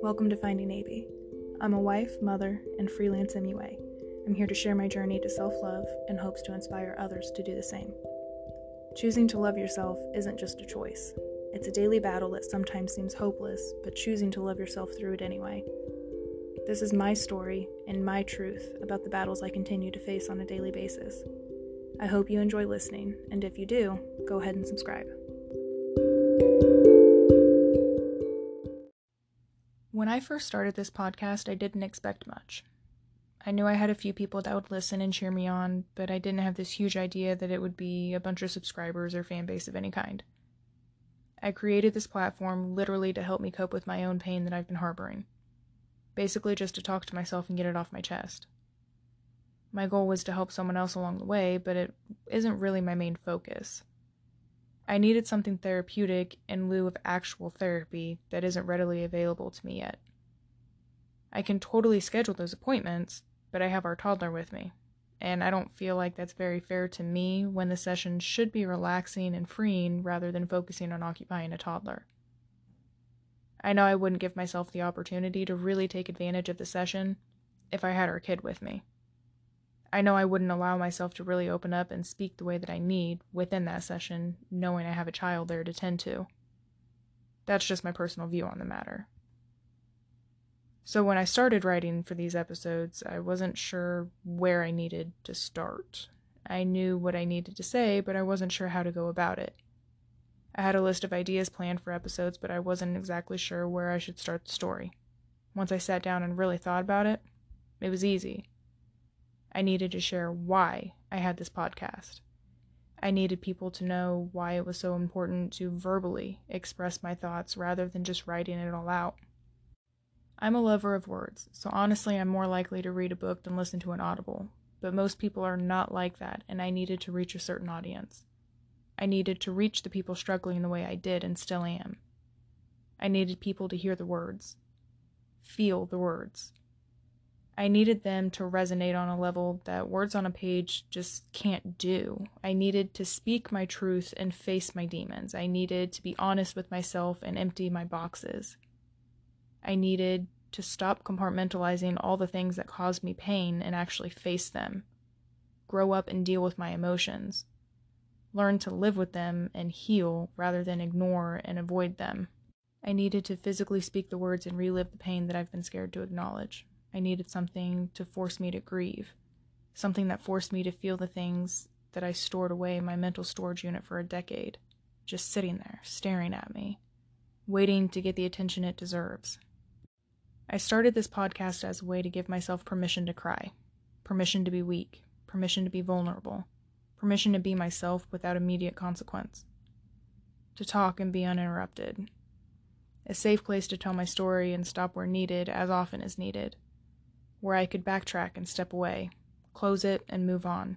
Welcome to Finding AB. I'm a wife, mother, and freelance MUA. I'm here to share my journey to self love and hopes to inspire others to do the same. Choosing to love yourself isn't just a choice, it's a daily battle that sometimes seems hopeless, but choosing to love yourself through it anyway. This is my story and my truth about the battles I continue to face on a daily basis. I hope you enjoy listening, and if you do, go ahead and subscribe. I first started this podcast, I didn't expect much. I knew I had a few people that would listen and cheer me on, but I didn't have this huge idea that it would be a bunch of subscribers or fan base of any kind. I created this platform literally to help me cope with my own pain that I've been harboring. Basically, just to talk to myself and get it off my chest. My goal was to help someone else along the way, but it isn't really my main focus. I needed something therapeutic in lieu of actual therapy that isn't readily available to me yet. I can totally schedule those appointments, but I have our toddler with me, and I don't feel like that's very fair to me when the session should be relaxing and freeing rather than focusing on occupying a toddler. I know I wouldn't give myself the opportunity to really take advantage of the session if I had our kid with me. I know I wouldn't allow myself to really open up and speak the way that I need within that session, knowing I have a child there to tend to. That's just my personal view on the matter. So, when I started writing for these episodes, I wasn't sure where I needed to start. I knew what I needed to say, but I wasn't sure how to go about it. I had a list of ideas planned for episodes, but I wasn't exactly sure where I should start the story. Once I sat down and really thought about it, it was easy. I needed to share why I had this podcast. I needed people to know why it was so important to verbally express my thoughts rather than just writing it all out. I'm a lover of words, so honestly, I'm more likely to read a book than listen to an audible, but most people are not like that, and I needed to reach a certain audience. I needed to reach the people struggling the way I did and still am. I needed people to hear the words, feel the words, I needed them to resonate on a level that words on a page just can't do. I needed to speak my truth and face my demons. I needed to be honest with myself and empty my boxes. I needed to stop compartmentalizing all the things that cause me pain and actually face them. Grow up and deal with my emotions. Learn to live with them and heal rather than ignore and avoid them. I needed to physically speak the words and relive the pain that I've been scared to acknowledge. I needed something to force me to grieve, something that forced me to feel the things that I stored away in my mental storage unit for a decade, just sitting there, staring at me, waiting to get the attention it deserves. I started this podcast as a way to give myself permission to cry, permission to be weak, permission to be vulnerable, permission to be myself without immediate consequence, to talk and be uninterrupted. A safe place to tell my story and stop where needed as often as needed where I could backtrack and step away, close it and move on,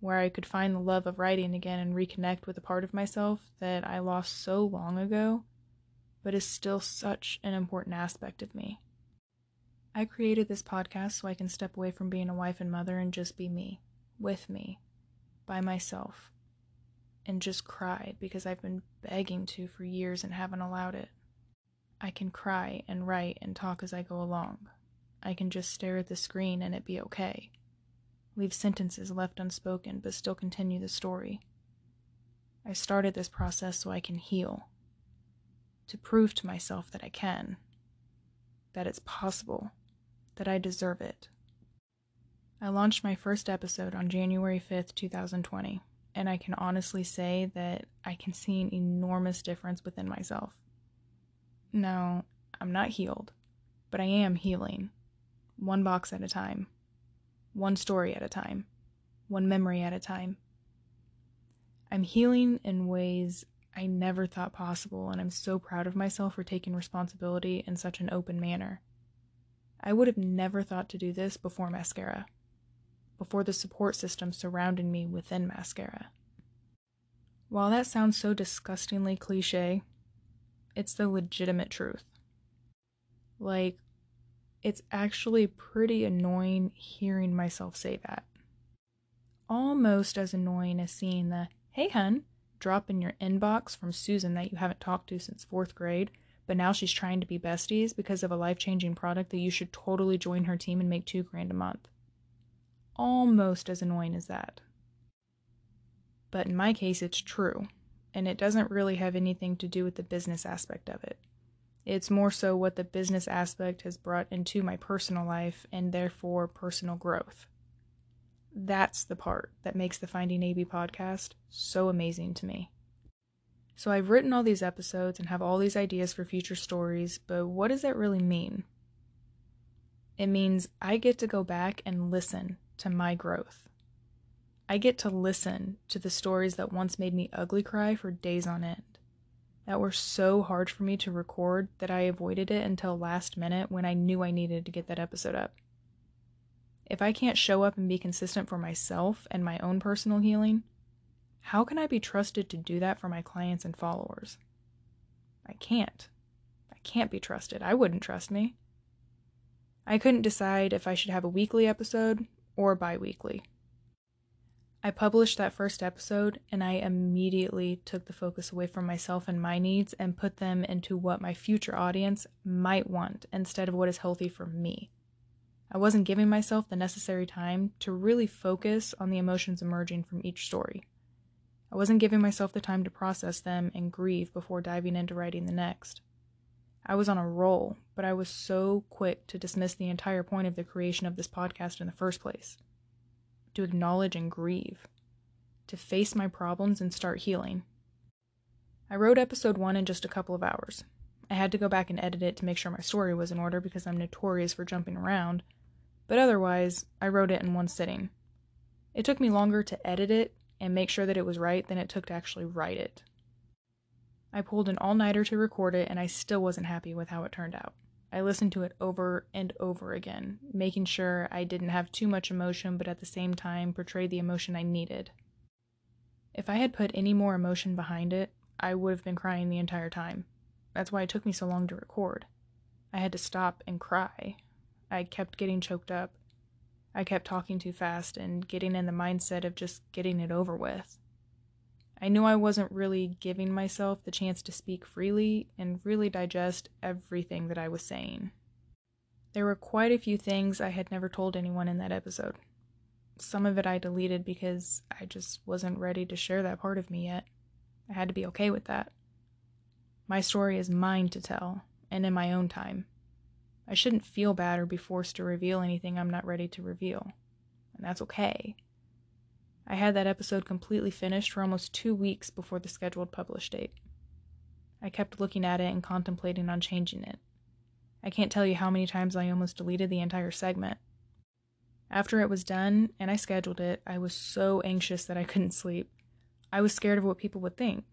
where I could find the love of writing again and reconnect with a part of myself that I lost so long ago, but is still such an important aspect of me. I created this podcast so I can step away from being a wife and mother and just be me, with me, by myself, and just cry because I've been begging to for years and haven't allowed it. I can cry and write and talk as I go along, I can just stare at the screen and it be okay. Leave sentences left unspoken, but still continue the story. I started this process so I can heal. To prove to myself that I can. That it's possible. That I deserve it. I launched my first episode on January 5th, 2020, and I can honestly say that I can see an enormous difference within myself. Now, I'm not healed, but I am healing one box at a time, one story at a time, one memory at a time. I'm healing in ways I never thought possible, and I'm so proud of myself for taking responsibility in such an open manner. I would have never thought to do this before Maskcara, before the support system surrounding me within Maskcara. While that sounds so disgustingly cliche, it's the legitimate truth. Like, it's actually pretty annoying hearing myself say that. Almost as annoying as seeing the, hey hun, drop in your inbox from Susan that you haven't talked to since fourth grade, but now she's trying to be besties because of a life changing product that you should totally join her team and make two grand a month. Almost as annoying as that. But in my case, it's true, and it doesn't really have anything to do with the business aspect of it. It's more so what the business aspect has brought into my personal life and therefore personal growth. That's the part that makes the Finding AB podcast so amazing to me. So I've written all these episodes and have all these ideas for future stories, but what does that really mean? It means I get to go back and listen to my growth. I get to listen to the stories that once made me ugly cry for days on end, that were so hard for me to record that I avoided it until last minute when I knew I needed to get that episode up. If I can't show up and be consistent for myself and my own personal healing, how can I be trusted to do that for my clients and followers? I can't. I can't be trusted. I wouldn't trust me. I couldn't decide if I should have a weekly episode or bi weekly. I published that first episode and I immediately took the focus away from myself and my needs and put them into what my future audience might want instead of what is healthy for me. I wasn't giving myself the necessary time to really focus on the emotions emerging from each story. I wasn't giving myself the time to process them and grieve before diving into writing the next. I was on a roll, but I was so quick to dismiss the entire point of the creation of this podcast in the first place to acknowledge and grieve, to face my problems and start healing. I wrote episode one in just a couple of hours. I had to go back and edit it to make sure my story was in order because I'm notorious for jumping around, but otherwise, I wrote it in one sitting. It took me longer to edit it and make sure that it was right than it took to actually write it. I pulled an all nighter to record it, and I still wasn't happy with how it turned out. I listened to it over and over again, making sure I didn't have too much emotion, but at the same time portray the emotion I needed. If I had put any more emotion behind it, I would have been crying the entire time. That's why it took me so long to record. I had to stop and cry. I kept getting choked up. I kept talking too fast and getting in the mindset of just getting it over with. I knew I wasn't really giving myself the chance to speak freely and really digest everything that I was saying. There were quite a few things I had never told anyone in that episode. Some of it I deleted because I just wasn't ready to share that part of me yet. I had to be okay with that. My story is mine to tell, and in my own time. I shouldn't feel bad or be forced to reveal anything I'm not ready to reveal. And that's okay. I had that episode completely finished for almost two weeks before the scheduled publish date. I kept looking at it and contemplating on changing it. I can't tell you how many times I almost deleted the entire segment. After it was done and I scheduled it, I was so anxious that I couldn't sleep. I was scared of what people would think.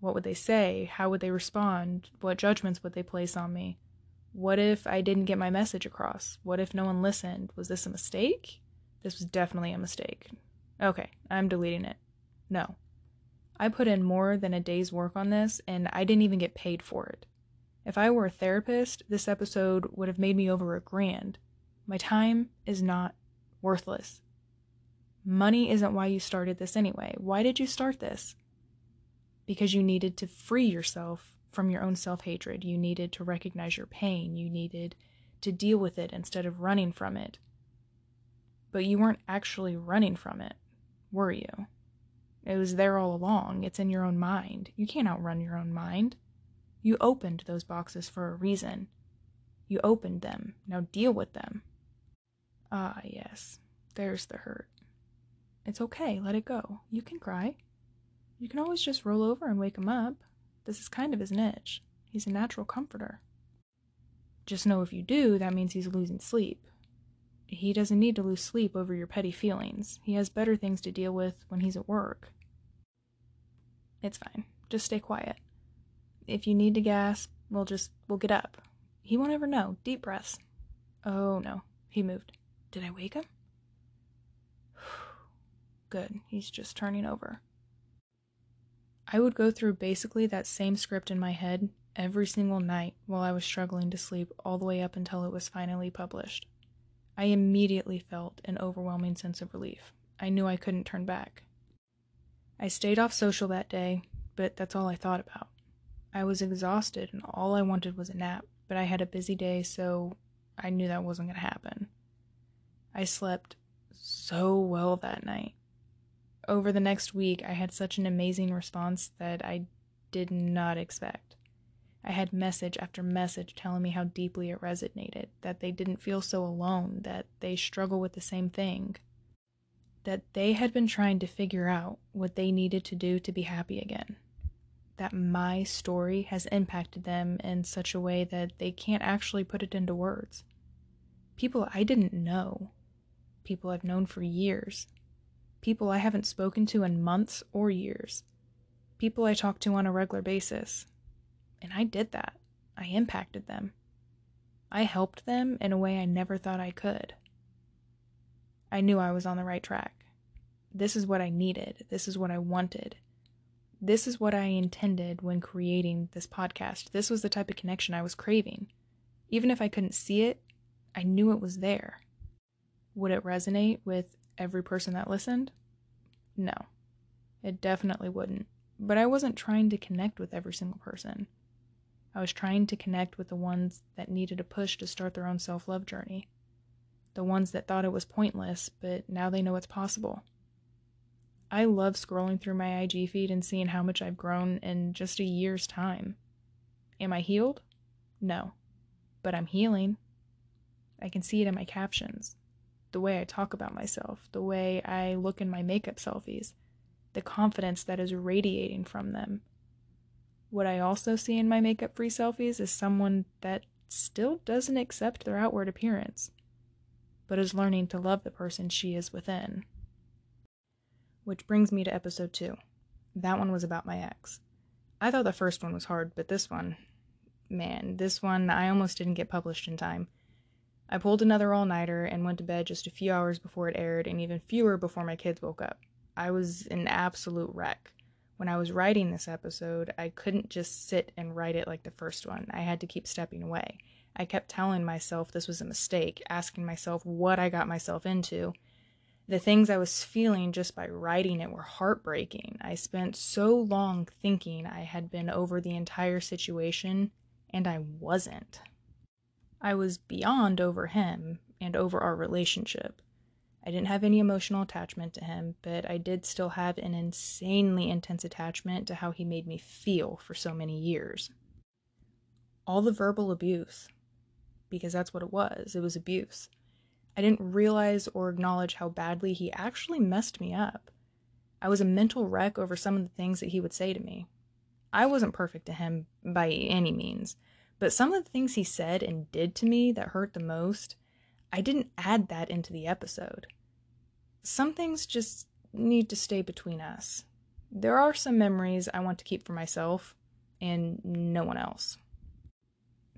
What would they say? How would they respond? What judgments would they place on me? What if I didn't get my message across? What if no one listened? Was this a mistake? This was definitely a mistake. Okay, I'm deleting it. No. I put in more than a day's work on this, and I didn't even get paid for it. If I were a therapist, this episode would have made me over a grand. My time is not worthless. Money isn't why you started this anyway. Why did you start this? Because you needed to free yourself from your own self hatred. You needed to recognize your pain. You needed to deal with it instead of running from it. But you weren't actually running from it, were you? It was there all along. It's in your own mind. You can't outrun your own mind. You opened those boxes for a reason. You opened them. Now deal with them. Ah, yes. There's the hurt. It's okay. Let it go. You can cry. You can always just roll over and wake him up. This is kind of his niche. He's a natural comforter. Just know if you do, that means he's losing sleep. He doesn't need to lose sleep over your petty feelings. He has better things to deal with when he's at work. It's fine. Just stay quiet. If you need to gasp, we'll just we'll get up. He won't ever know. Deep breaths. Oh no, he moved. Did I wake him? Good. He's just turning over. I would go through basically that same script in my head every single night while I was struggling to sleep all the way up until it was finally published. I immediately felt an overwhelming sense of relief. I knew I couldn't turn back. I stayed off social that day, but that's all I thought about. I was exhausted and all I wanted was a nap, but I had a busy day, so I knew that wasn't going to happen. I slept so well that night. Over the next week, I had such an amazing response that I did not expect. I had message after message telling me how deeply it resonated, that they didn't feel so alone, that they struggle with the same thing, that they had been trying to figure out what they needed to do to be happy again that my story has impacted them in such a way that they can't actually put it into words. People I didn't know, people I've known for years, people I haven't spoken to in months or years, people I talk to on a regular basis. And I did that. I impacted them. I helped them in a way I never thought I could. I knew I was on the right track. This is what I needed. This is what I wanted this is what I intended when creating this podcast. This was the type of connection I was craving. Even if I couldn't see it, I knew it was there. Would it resonate with every person that listened? No, it definitely wouldn't. But I wasn't trying to connect with every single person. I was trying to connect with the ones that needed a push to start their own self love journey. The ones that thought it was pointless, but now they know it's possible. I love scrolling through my IG feed and seeing how much I've grown in just a year's time. Am I healed? No. But I'm healing. I can see it in my captions, the way I talk about myself, the way I look in my makeup selfies, the confidence that is radiating from them. What I also see in my makeup free selfies is someone that still doesn't accept their outward appearance, but is learning to love the person she is within. Which brings me to episode two. That one was about my ex. I thought the first one was hard, but this one, man, this one I almost didn't get published in time. I pulled another all nighter and went to bed just a few hours before it aired, and even fewer before my kids woke up. I was an absolute wreck. When I was writing this episode, I couldn't just sit and write it like the first one. I had to keep stepping away. I kept telling myself this was a mistake, asking myself what I got myself into, the things I was feeling just by writing it were heartbreaking. I spent so long thinking I had been over the entire situation, and I wasn't. I was beyond over him and over our relationship. I didn't have any emotional attachment to him, but I did still have an insanely intense attachment to how he made me feel for so many years. All the verbal abuse, because that's what it was, it was abuse. I didn't realize or acknowledge how badly he actually messed me up. I was a mental wreck over some of the things that he would say to me. I wasn't perfect to him by any means, but some of the things he said and did to me that hurt the most, I didn't add that into the episode. Some things just need to stay between us. There are some memories I want to keep for myself and no one else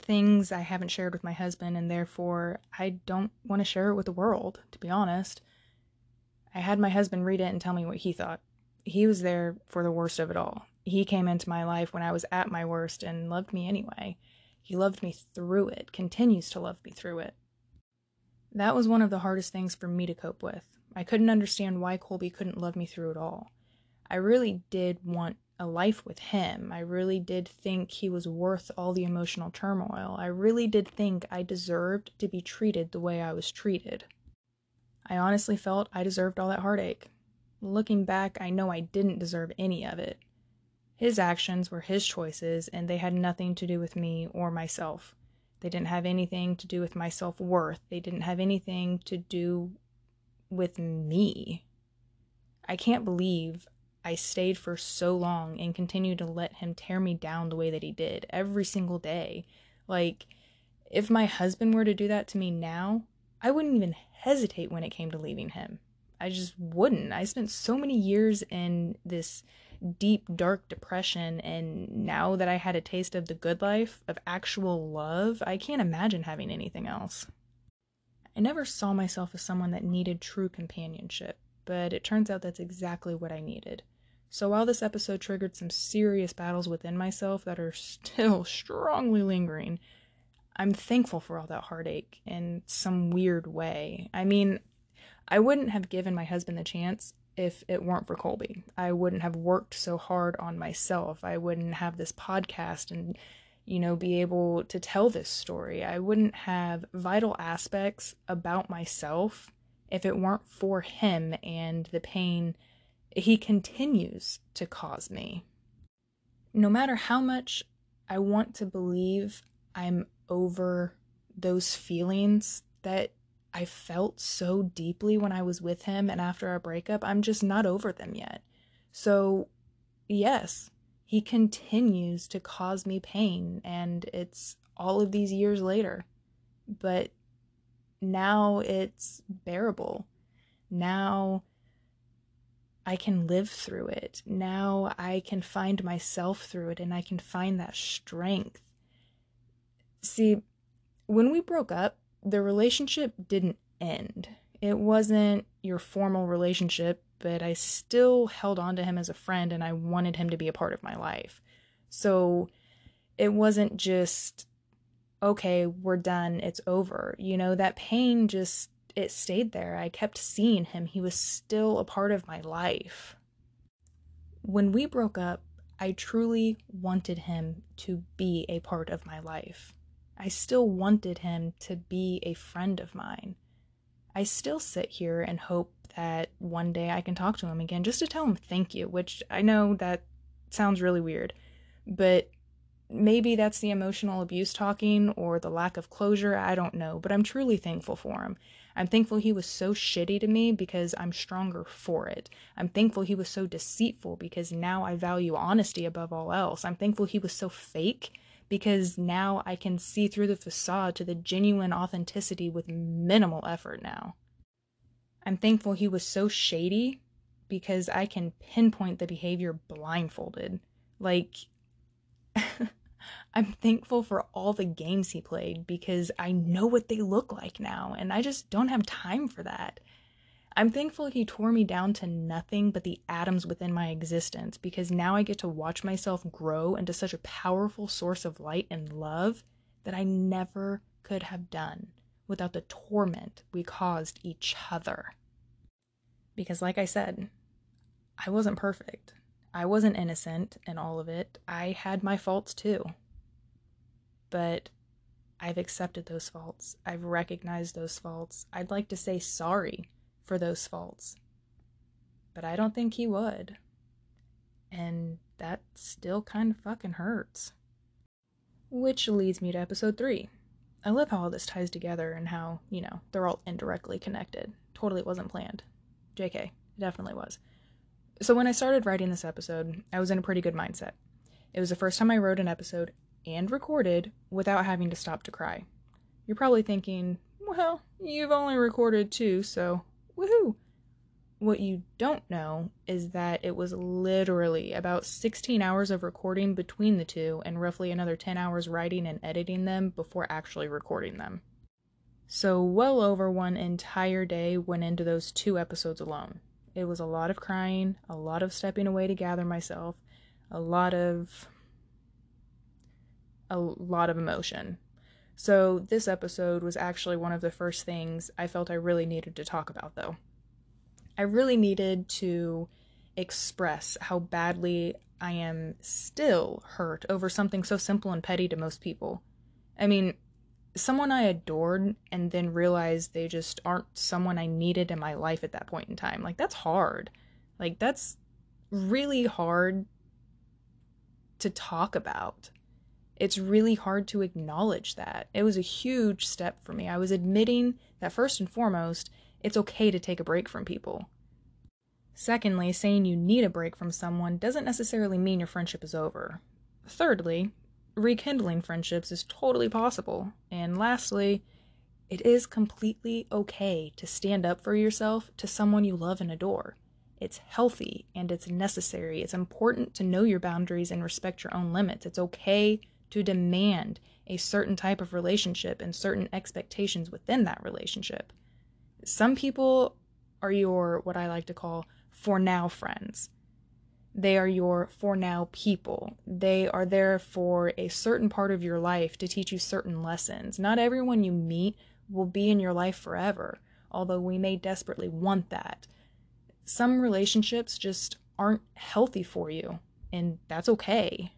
things I haven't shared with my husband, and therefore I don't want to share it with the world, to be honest. I had my husband read it and tell me what he thought. He was there for the worst of it all. He came into my life when I was at my worst and loved me anyway. He loved me through it, continues to love me through it. That was one of the hardest things for me to cope with. I couldn't understand why Colby couldn't love me through it all. I really did want a life with him. I really did think he was worth all the emotional turmoil. I really did think I deserved to be treated the way I was treated. I honestly felt I deserved all that heartache. Looking back, I know I didn't deserve any of it. His actions were his choices, and they had nothing to do with me or myself. They didn't have anything to do with my self worth. They didn't have anything to do with me. I can't believe I stayed for so long and continued to let him tear me down the way that he did every single day. Like, if my husband were to do that to me now, I wouldn't even hesitate when it came to leaving him. I just wouldn't. I spent so many years in this deep, dark depression, and now that I had a taste of the good life, of actual love, I can't imagine having anything else. I never saw myself as someone that needed true companionship, but it turns out that's exactly what I needed. So while this episode triggered some serious battles within myself that are still strongly lingering, I'm thankful for all that heartache in some weird way. I mean, I wouldn't have given my husband the chance if it weren't for Colby. I wouldn't have worked so hard on myself. I wouldn't have this podcast and, you know, be able to tell this story. I wouldn't have vital aspects about myself if it weren't for him and the pain he continues to cause me. No matter how much I want to believe I'm over those feelings that I felt so deeply when I was with him and after our breakup, I'm just not over them yet. So, yes, he continues to cause me pain, and it's all of these years later. But now it's bearable. Now I can live through it. Now I can find myself through it and I can find that strength. See, when we broke up, the relationship didn't end. It wasn't your formal relationship, but I still held on to him as a friend and I wanted him to be a part of my life. So it wasn't just, okay, we're done, it's over. You know, that pain just, it stayed there. I kept seeing him. He was still a part of my life. When we broke up, I truly wanted him to be a part of my life. I still wanted him to be a friend of mine. I still sit here and hope that one day I can talk to him again just to tell him thank you, which I know that sounds really weird, but maybe that's the emotional abuse talking or the lack of closure. I don't know, but I'm truly thankful for him. I'm thankful he was so shitty to me because I'm stronger for it. I'm thankful he was so deceitful because now I value honesty above all else. I'm thankful he was so fake because now I can see through the facade to the genuine authenticity with minimal effort now. I'm thankful he was so shady because I can pinpoint the behavior blindfolded. Like, I'm thankful for all the games he played because I know what they look like now, and I just don't have time for that. I'm thankful he tore me down to nothing but the atoms within my existence because now I get to watch myself grow into such a powerful source of light and love that I never could have done without the torment we caused each other. Because, like I said, I wasn't perfect. I wasn't innocent in all of it. I had my faults too. But I've accepted those faults. I've recognized those faults. I'd like to say sorry for those faults. But I don't think he would. And that still kind of fucking hurts. Which leads me to episode 3. I love how all this ties together and how, you know, they're all indirectly connected. Totally wasn't planned. JK, it definitely was. So when I started writing this episode, I was in a pretty good mindset. It was the first time I wrote an episode and recorded without having to stop to cry. You're probably thinking, well, you've only recorded two, so Woohoo! What you don't know is that it was literally about 16 hours of recording between the two and roughly another 10 hours writing and editing them before actually recording them. So, well over one entire day went into those two episodes alone. It was a lot of crying, a lot of stepping away to gather myself, a lot of. a lot of emotion. So, this episode was actually one of the first things I felt I really needed to talk about, though. I really needed to express how badly I am still hurt over something so simple and petty to most people. I mean, someone I adored and then realized they just aren't someone I needed in my life at that point in time. Like, that's hard. Like, that's really hard to talk about it's really hard to acknowledge that. It was a huge step for me. I was admitting that first and foremost, it's okay to take a break from people. Secondly, saying you need a break from someone doesn't necessarily mean your friendship is over. Thirdly, rekindling friendships is totally possible. And lastly, it is completely okay to stand up for yourself to someone you love and adore. It's healthy and it's necessary. It's important to know your boundaries and respect your own limits. It's okay to demand a certain type of relationship and certain expectations within that relationship. Some people are your, what I like to call, for now friends. They are your for now people. They are there for a certain part of your life to teach you certain lessons. Not everyone you meet will be in your life forever, although we may desperately want that. Some relationships just aren't healthy for you, and that's okay.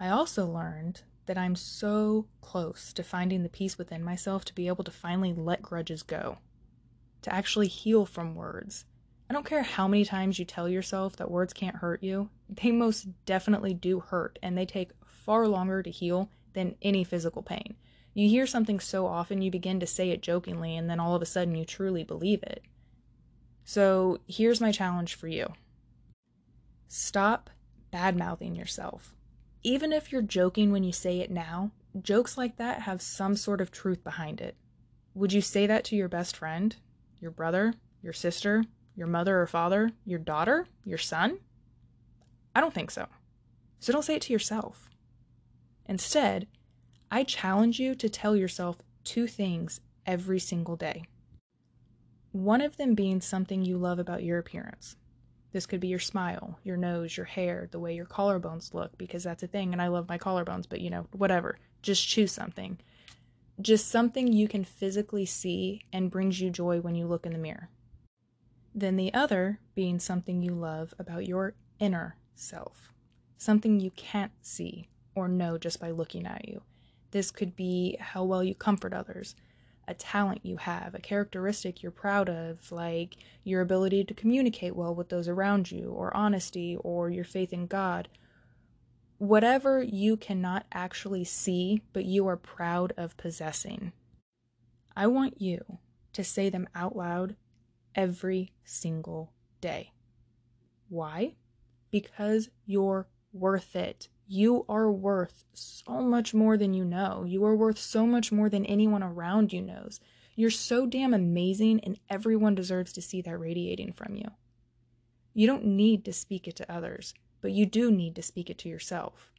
I also learned that I'm so close to finding the peace within myself to be able to finally let grudges go, to actually heal from words. I don't care how many times you tell yourself that words can't hurt you, they most definitely do hurt, and they take far longer to heal than any physical pain. You hear something so often, you begin to say it jokingly, and then all of a sudden you truly believe it. So here's my challenge for you stop bad mouthing yourself. Even if you're joking when you say it now, jokes like that have some sort of truth behind it. Would you say that to your best friend, your brother, your sister, your mother or father, your daughter, your son? I don't think so. So don't say it to yourself. Instead, I challenge you to tell yourself two things every single day. One of them being something you love about your appearance. This could be your smile, your nose, your hair, the way your collarbones look, because that's a thing, and I love my collarbones, but you know, whatever. Just choose something. Just something you can physically see and brings you joy when you look in the mirror. Then the other being something you love about your inner self, something you can't see or know just by looking at you. This could be how well you comfort others, a talent you have, a characteristic you're proud of, like your ability to communicate well with those around you, or honesty, or your faith in God. Whatever you cannot actually see, but you are proud of possessing. I want you to say them out loud every single day. Why? Because you're worth it. You are worth so much more than you know. You are worth so much more than anyone around you knows. You're so damn amazing, and everyone deserves to see that radiating from you. You don't need to speak it to others, but you do need to speak it to yourself.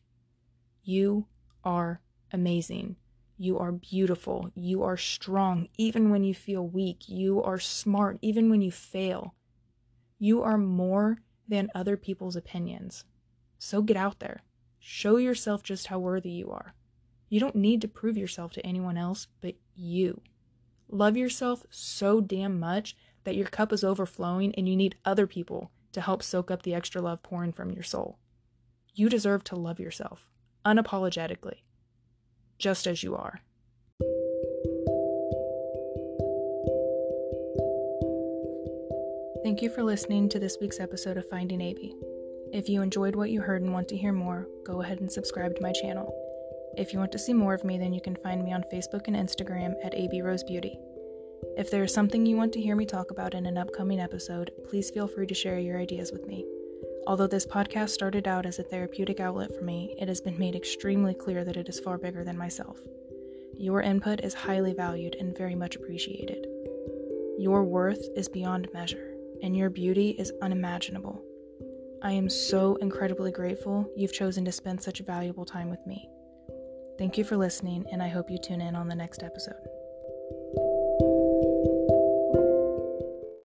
You are amazing. You are beautiful. You are strong, even when you feel weak. You are smart, even when you fail. You are more than other people's opinions. So get out there. Show yourself just how worthy you are. You don't need to prove yourself to anyone else but you. Love yourself so damn much that your cup is overflowing and you need other people to help soak up the extra love pouring from your soul. You deserve to love yourself unapologetically, just as you are. Thank you for listening to this week's episode of Finding AB. If you enjoyed what you heard and want to hear more, go ahead and subscribe to my channel. If you want to see more of me, then you can find me on Facebook and Instagram at AB Rose Beauty. If there is something you want to hear me talk about in an upcoming episode, please feel free to share your ideas with me. Although this podcast started out as a therapeutic outlet for me, it has been made extremely clear that it is far bigger than myself. Your input is highly valued and very much appreciated. Your worth is beyond measure, and your beauty is unimaginable. I am so incredibly grateful you've chosen to spend such valuable time with me. Thank you for listening, and I hope you tune in on the next episode.